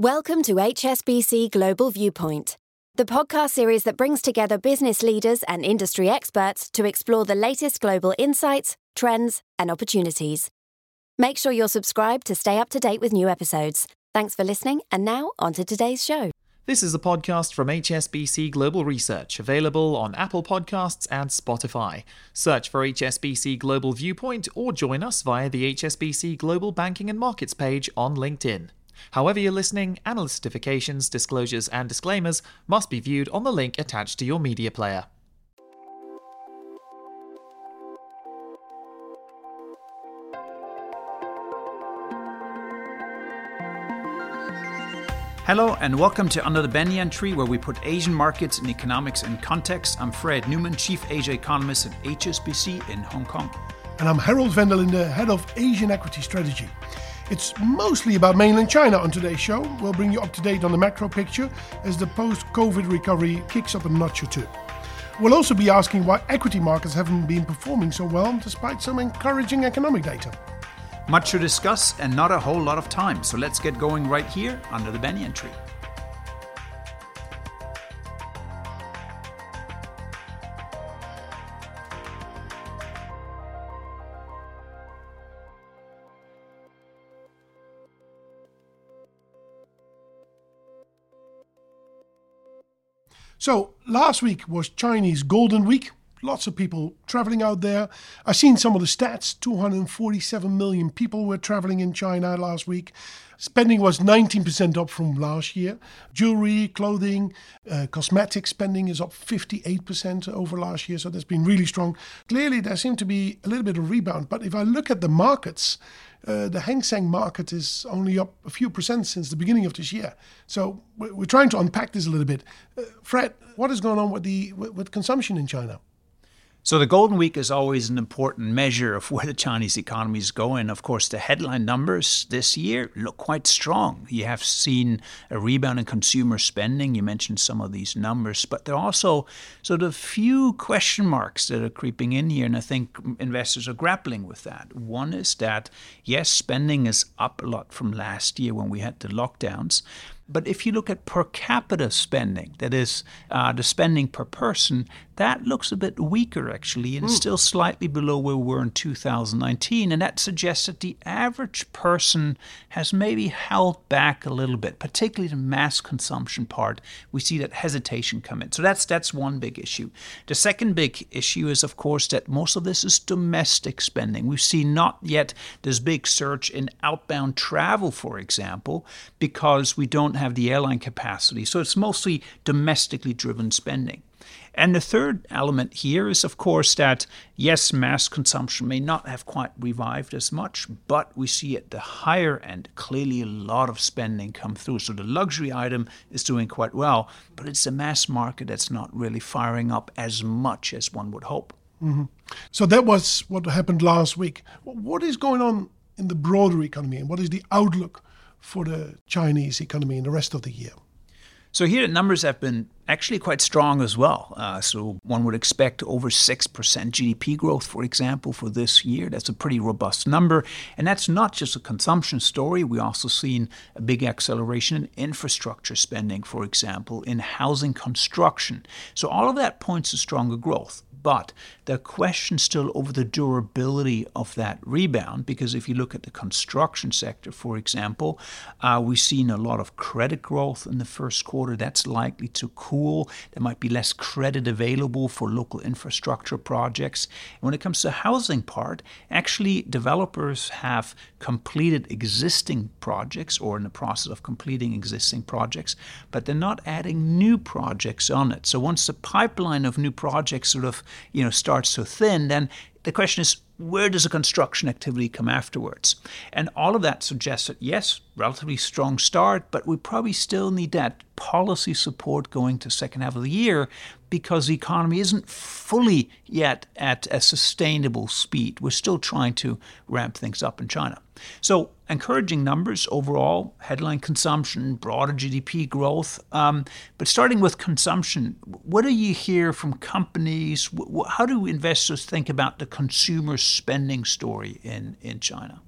Welcome to HSBC Global Viewpoint, the podcast series that brings together business leaders and industry experts to explore the latest global insights, trends, and opportunities. Make sure you're subscribed to stay up to date with new episodes. Thanks for listening, and now on to today's show. This is a podcast from HSBC Global Research, available on Apple Podcasts and Spotify. Search for HSBC Global Viewpoint or join us via the HSBC Global Banking and Markets page on LinkedIn. However, you're listening, analyst certifications, disclosures, and disclaimers must be viewed on the link attached to your media player. Hello and welcome to Under the Banyan Tree, where we put Asian markets and economics in context. I'm Fred Neumann, Chief Asia Economist at HSBC in Hong Kong. And I'm Herald van der Linde, Head of Asian Equity Strategy. It's mostly about mainland China on today's show. We'll bring you up to date on the macro picture as the post COVID recovery kicks up a notch or two. We'll also be asking why equity markets haven't been performing so well despite some encouraging economic data. Much to discuss and not a whole lot of time, so let's get going right here under the banyan tree. So, last week was Chinese Golden Week. Lots of people traveling out there. I've seen some of the stats 247 million people were traveling in China last week. Spending was 19% up from last year. Jewelry, clothing, uh, cosmetic spending is up 58% over last year. So that's been really strong. Clearly, there seemed to be a little bit of rebound. But if I look at the markets, uh, the Hang Seng market is only up a few percent since the beginning of this year. So we're, trying to unpack this a little bit. Uh, Fred, what is going on with the with, with consumption in China? So the Golden Week is always an important measure of where the Chinese economy is going. Of course, the headline numbers this year look quite strong. You have seen a rebound in consumer spending. You mentioned some of these numbers, but there are also sort of few question marks that are creeping in here, and I think investors are grappling with that. One is that yes, spending is up a lot from last year when we had the lockdowns, but if you look at per capita spending, that is uh, the spending per person, that looks a bit weaker actually and mm. still slightly below where we were in 2019. And that suggests that the average person has maybe held back a little bit, particularly the mass consumption part. We see that hesitation come in. So that's that's one big issue. The second big issue is of course that most of this is domestic spending. We've seen not yet this big surge in outbound travel, for example, because we don't don't have the airline capacity. So it's mostly domestically driven spending. And the third element here is, of course, that yes, mass consumption may not have quite revived as much, but we see at the higher end clearly a lot of spending come through. So the luxury item is doing quite well, but it's the mass market that's not really firing up as much as one would hope. Mm-hmm. So that was what happened last week. What is going on in the broader economy, and what is the outlook for the Chinese economy in the rest of the year? So here the numbers have been actually quite strong as well. Uh, so one would expect over 6% GDP growth, for example, for this year. That's a pretty robust number. And that's not just a consumption story. We also seen a big acceleration in infrastructure spending, for example, in housing construction. So all of that points to stronger growth. But the question still over the durability of that rebound, because if you look at the construction sector, for example, uh, we've seen a lot of credit growth in the first quarter. That's likely to cool. There might be less credit available for local infrastructure projects. And when it comes to the housing part, actually developers have completed existing projects or in the process of completing existing projects, but they're not adding new projects on it. So once the pipeline of new projects sort of you know starts to thin, then the question is where does the construction activity come afterwards? And all of that suggests that yes, relatively strong start, but we probably still need that policy support going to second half of the year because the economy isn't fully yet at a sustainable speed. We're still trying to ramp things up in China. So, encouraging numbers overall, headline consumption, broader GDP growth. Um, but starting with consumption, what do you hear from companies? How do investors think about the consumer spending story in, in China?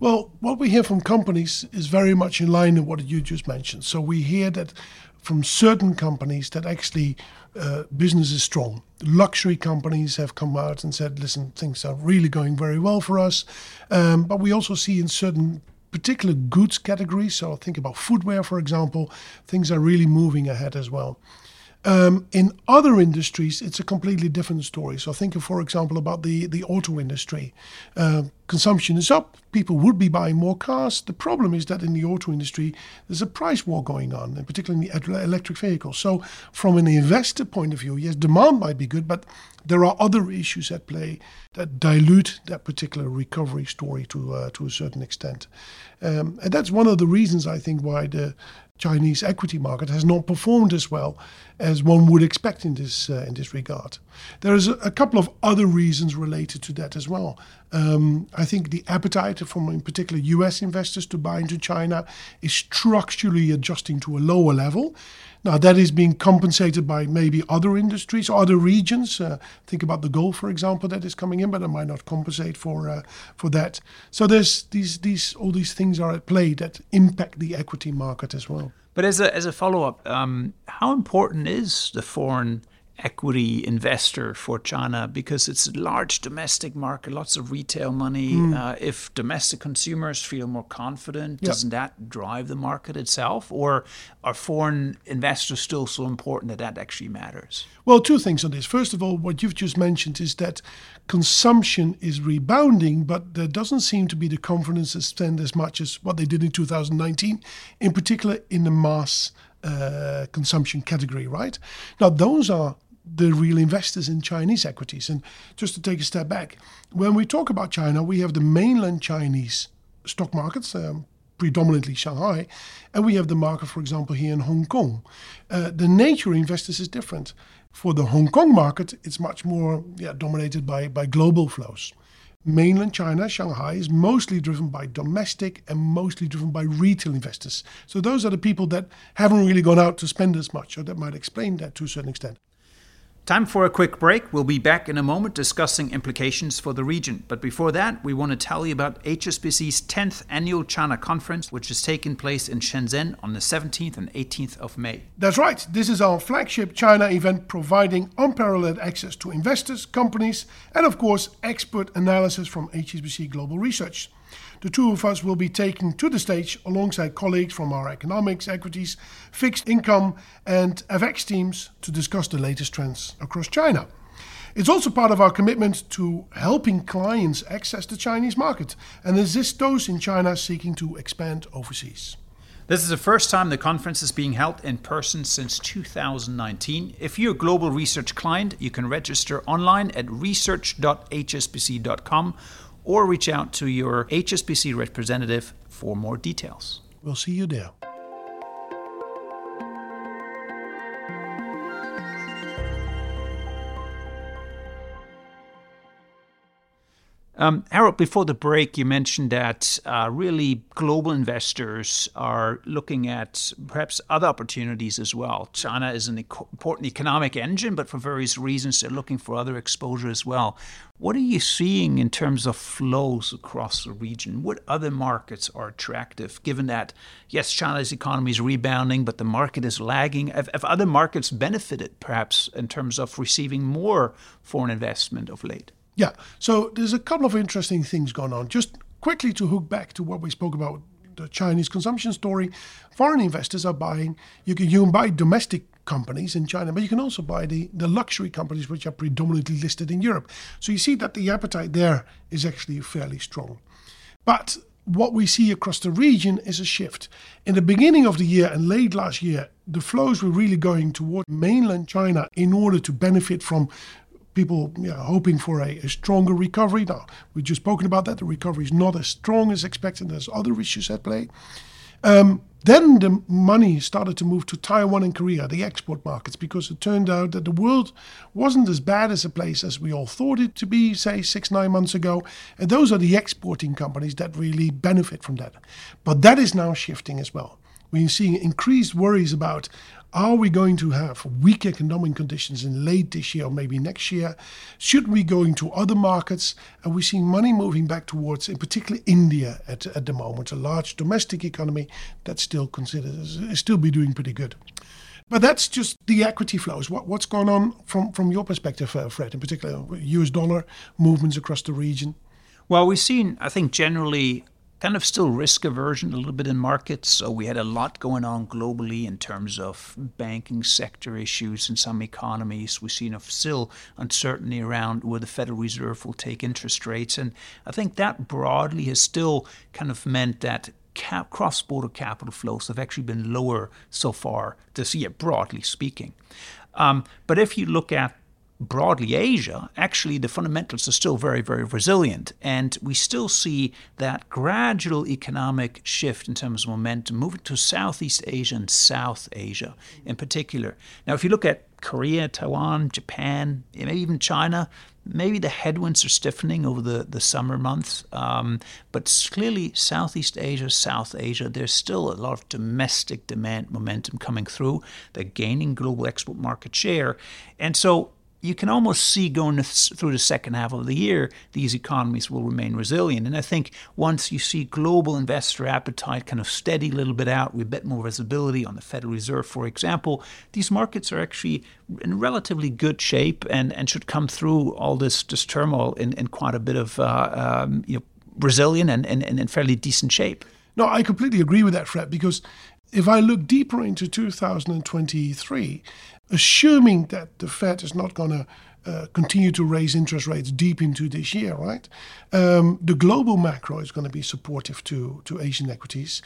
Well, what we hear from companies is very much in line with what you just mentioned. So we hear that from certain companies that actually uh, business is strong. Luxury companies have come out and said, listen, things are really going very well for us. Um, but we also see in certain particular goods categories, so think about footwear, for example, things are really moving ahead as well. Um, in other industries, it's a completely different story. So think, for example, about the, the auto industry. Uh, consumption is up. People would be buying more cars. The problem is that in the auto industry, there's a price war going on, and particularly in the electric vehicles. So from an investor point of view, yes, demand might be good, but there are other issues at play that dilute that particular recovery story to uh, to a certain extent. Um, and that's one of the reasons I think why the Chinese equity market has not performed as well as one would expect in this uh, in this regard. There is a, a, couple of other reasons related to that as well. Um, I think the appetite from, in particular, U.S. investors to buy into China is structurally adjusting to a lower level. Now that is being compensated by maybe other industries, other regions. Uh, think about the gold, for example, that is coming in, but it might not compensate for uh, for that. So there's these these all these things are at play that impact the equity market as well. But as a as a follow up, um, how important is the foreign equity investor for China because it's a large domestic market, lots of retail money. Mm. Uh, if domestic consumers feel more confident, yep. doesn't that drive the market itself? Or are foreign investors still so important that that actually matters? Well, two things on this. First of all, what you've just mentioned is that consumption is rebounding, but there doesn't seem to be the confidence to spend as much as what they did in 2019, in particular in the mass uh, consumption category, right? Now, those are the real investors in Chinese equities. And just to take a step back, when we talk about China, we have the mainland Chinese stock markets, um, predominantly Shanghai, and we have the market, for example, here in Hong Kong. Uh, the nature of investors is different. For the Hong Kong market, it's much more yeah, dominated by, by global flows. Mainland China, Shanghai, is mostly driven by domestic and mostly driven by retail investors. So those are the people that haven't really gone out to spend as much, or that might explain that to a certain extent. Time for a quick break. We'll be back in a moment discussing implications for the region. But before that, we want to tell you about HSBC's 10th annual China conference, which is taking place in Shenzhen on the 17th and 18th of May. That's right. This is our flagship China event providing unparalleled access to investors, companies, and of course, expert analysis from HSBC Global Research. The two of us will be taken to the stage alongside colleagues from our economics, equities, fixed income, and FX teams to discuss the latest trends across China. It's also part of our commitment to helping clients access the Chinese market and assist those in China seeking to expand overseas. This is the first time the conference is being held in person since 2019. If you're a global research client, you can register online at research.hsbc.com or reach out to your HSBC representative for more details. We'll see you there. Um, Herald, before the break, you mentioned that uh, really global investors are looking at perhaps other opportunities as well. China is an important economic engine, but for various reasons, they're looking for other exposure as well. What are you seeing in terms of flows across the region? What other markets are attractive, given that, yes, China's economy is rebounding, but the market is lagging? Have, have other markets benefited, perhaps, in terms of receiving more foreign investment of late? Yeah, so there's a couple of interesting things going on. Just quickly to hook back to what we spoke about the Chinese consumption story, foreign investors are buying. You can, you can buy domestic companies in China, but you can also buy the, the luxury companies which are predominantly listed in Europe. So you see that the appetite there is actually fairly strong. But what we see across the region is a shift. In the beginning of the year and late last year, the flows were really going toward mainland China in order to benefit from people you know, hoping for a, a, stronger recovery. Now, we've just spoken about that. The recovery is not as strong as expected. There's other issues at play. Um, then the money started to move to Taiwan and Korea, the export markets, because it turned out that the world wasn't as bad as a place as we all thought it to be, say, six, nine months ago. And those are the exporting companies that really benefit from that. But that is now shifting as well. We're seeing increased worries about are we going to have weak economic conditions in late this year or maybe next year? Should we go into other markets? And we're seeing money moving back towards, in particular, India at, at the moment, a large domestic economy that still considers still be doing pretty good. But that's just the equity flows. What, what's going on from, from your perspective, uh, Fred, in particular, US dollar movements across the region? Well, we've seen, I think, generally kind of still risk aversion a little bit in markets. So we had a lot going on globally in terms of banking sector issues in some economies. We've seen a still uncertainty around where the Federal Reserve will take interest rates. And I think that broadly has still kind of meant that cap, cross-border capital flows have actually been lower so far this year, broadly speaking. Um, but if you look at broadly Asia, actually the fundamentals are still very, very resilient. And we still see that gradual economic shift in terms of momentum moving to Southeast Asia and South Asia in particular. Now, if you look at Korea, Taiwan, Japan, maybe even China, maybe the headwinds are stiffening over the, the summer months. Um, but clearly, Southeast Asia, South Asia, there's still a lot of domestic demand momentum coming through. They're gaining global export market share. And so you can almost see going through the second half of the year, these economies will remain resilient. And I think once you see global investor appetite kind of steady a little bit out, with a bit more visibility on the Federal Reserve, for example, these markets are actually in relatively good shape and, and should come through all this, this turmoil in, in quite a bit of uh, um, you know, resilient and, and, and in fairly decent shape. No, I completely agree with that, Fred, because if I look deeper into 2023, assuming that the Fed is not going to uh, continue to raise interest rates deep into this year, right? Um, the global macro is going to be supportive to, to Asian equities.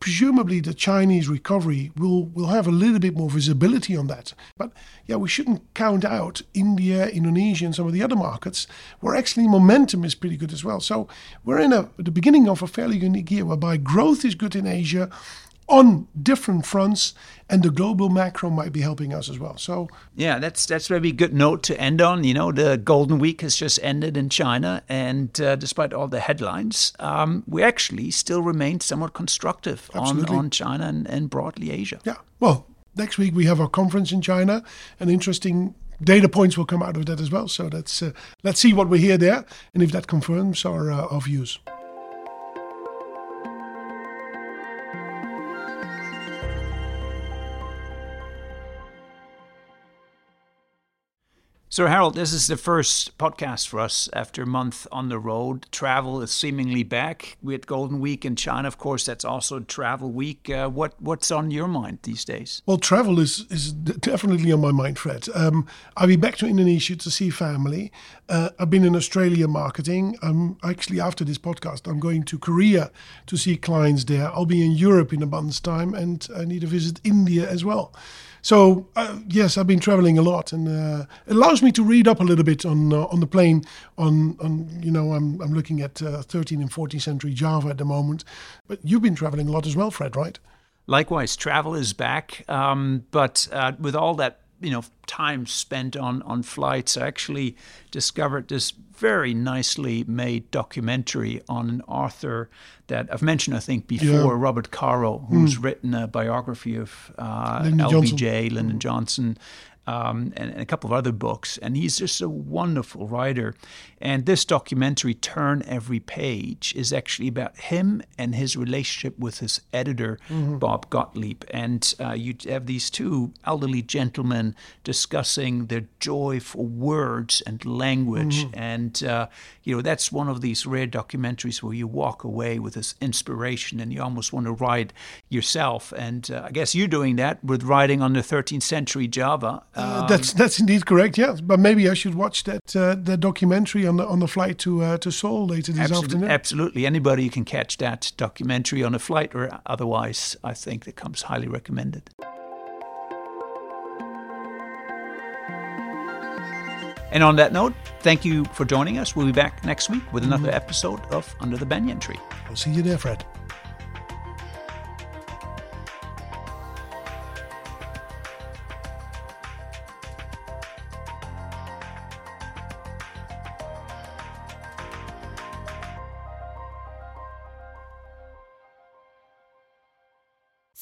Presumably, the Chinese recovery will, will have a little bit more visibility on that. But yeah, we shouldn't count out India, Indonesia, and some of the other markets where actually momentum is pretty good as well. So we're in a, the beginning of a fairly unique year whereby growth is good in Asia, on different fronts, and the global macro might be helping us as well. So yeah, that's that's maybe a good note to end on. You know, the Golden Week has just ended in China, and uh, despite all the headlines, um, we actually still remain somewhat constructive on, on China and, and broadly Asia. Yeah. Well, next week we have our conference in China, and interesting data points will come out of that as well. So that's uh, let's see what we hear there, and if that confirms our uh, our views. So, Herald, this is the first podcast for us after a month on the road. Travel is seemingly back. We had Golden Week in China, of course. That's also Travel Week. Uh, what what's on your mind these days? Well, travel is is definitely on my mind, Fred. Um, I'll be back to Indonesia to see family. Uh, I've been in Australia marketing. I'm actually after this podcast, I'm going to Korea to see clients there. I'll be in Europe in a month's time, and I need to visit India as well. So uh, yes, I've been traveling a lot, and uh, it allows me to read up a little bit on uh, on the plane. On on you know, I'm I'm looking at 13th uh, and 14th century Java at the moment. But you've been traveling a lot as well, Fred, right? Likewise, travel is back, um, but uh, with all that you know time spent on on flights, I actually discovered this very nicely made documentary on an author that I've mentioned, I think, before, yeah. Robert Caro, who's mm. written a biography of uh, LBJ, Johnson. Lyndon. Johnson, um, and, and, a couple of other books. And he's just a wonderful writer. And this documentary, Turn Every Page, is actually about him and his relationship with his editor, mm-hmm. Bob Gottlieb. And uh, you have these two elderly gentlemen discussing their joy for words and language. Mm-hmm. And, uh, you know, that's one of these rare documentaries where you walk away with this inspiration and you almost want to write yourself. And uh, I guess you're doing that with writing on the 13th century Java. That's that's indeed correct. Yes, but maybe I should watch that uh, that documentary on the on the flight to uh, to Seoul later this absolutely, afternoon. Absolutely, anybody can catch that documentary on a flight or otherwise. I think that comes highly recommended. And on that note, thank you for joining us. We'll be back next week with another mm-hmm. episode of Under the Banyan Tree. I'll see you there, Fred.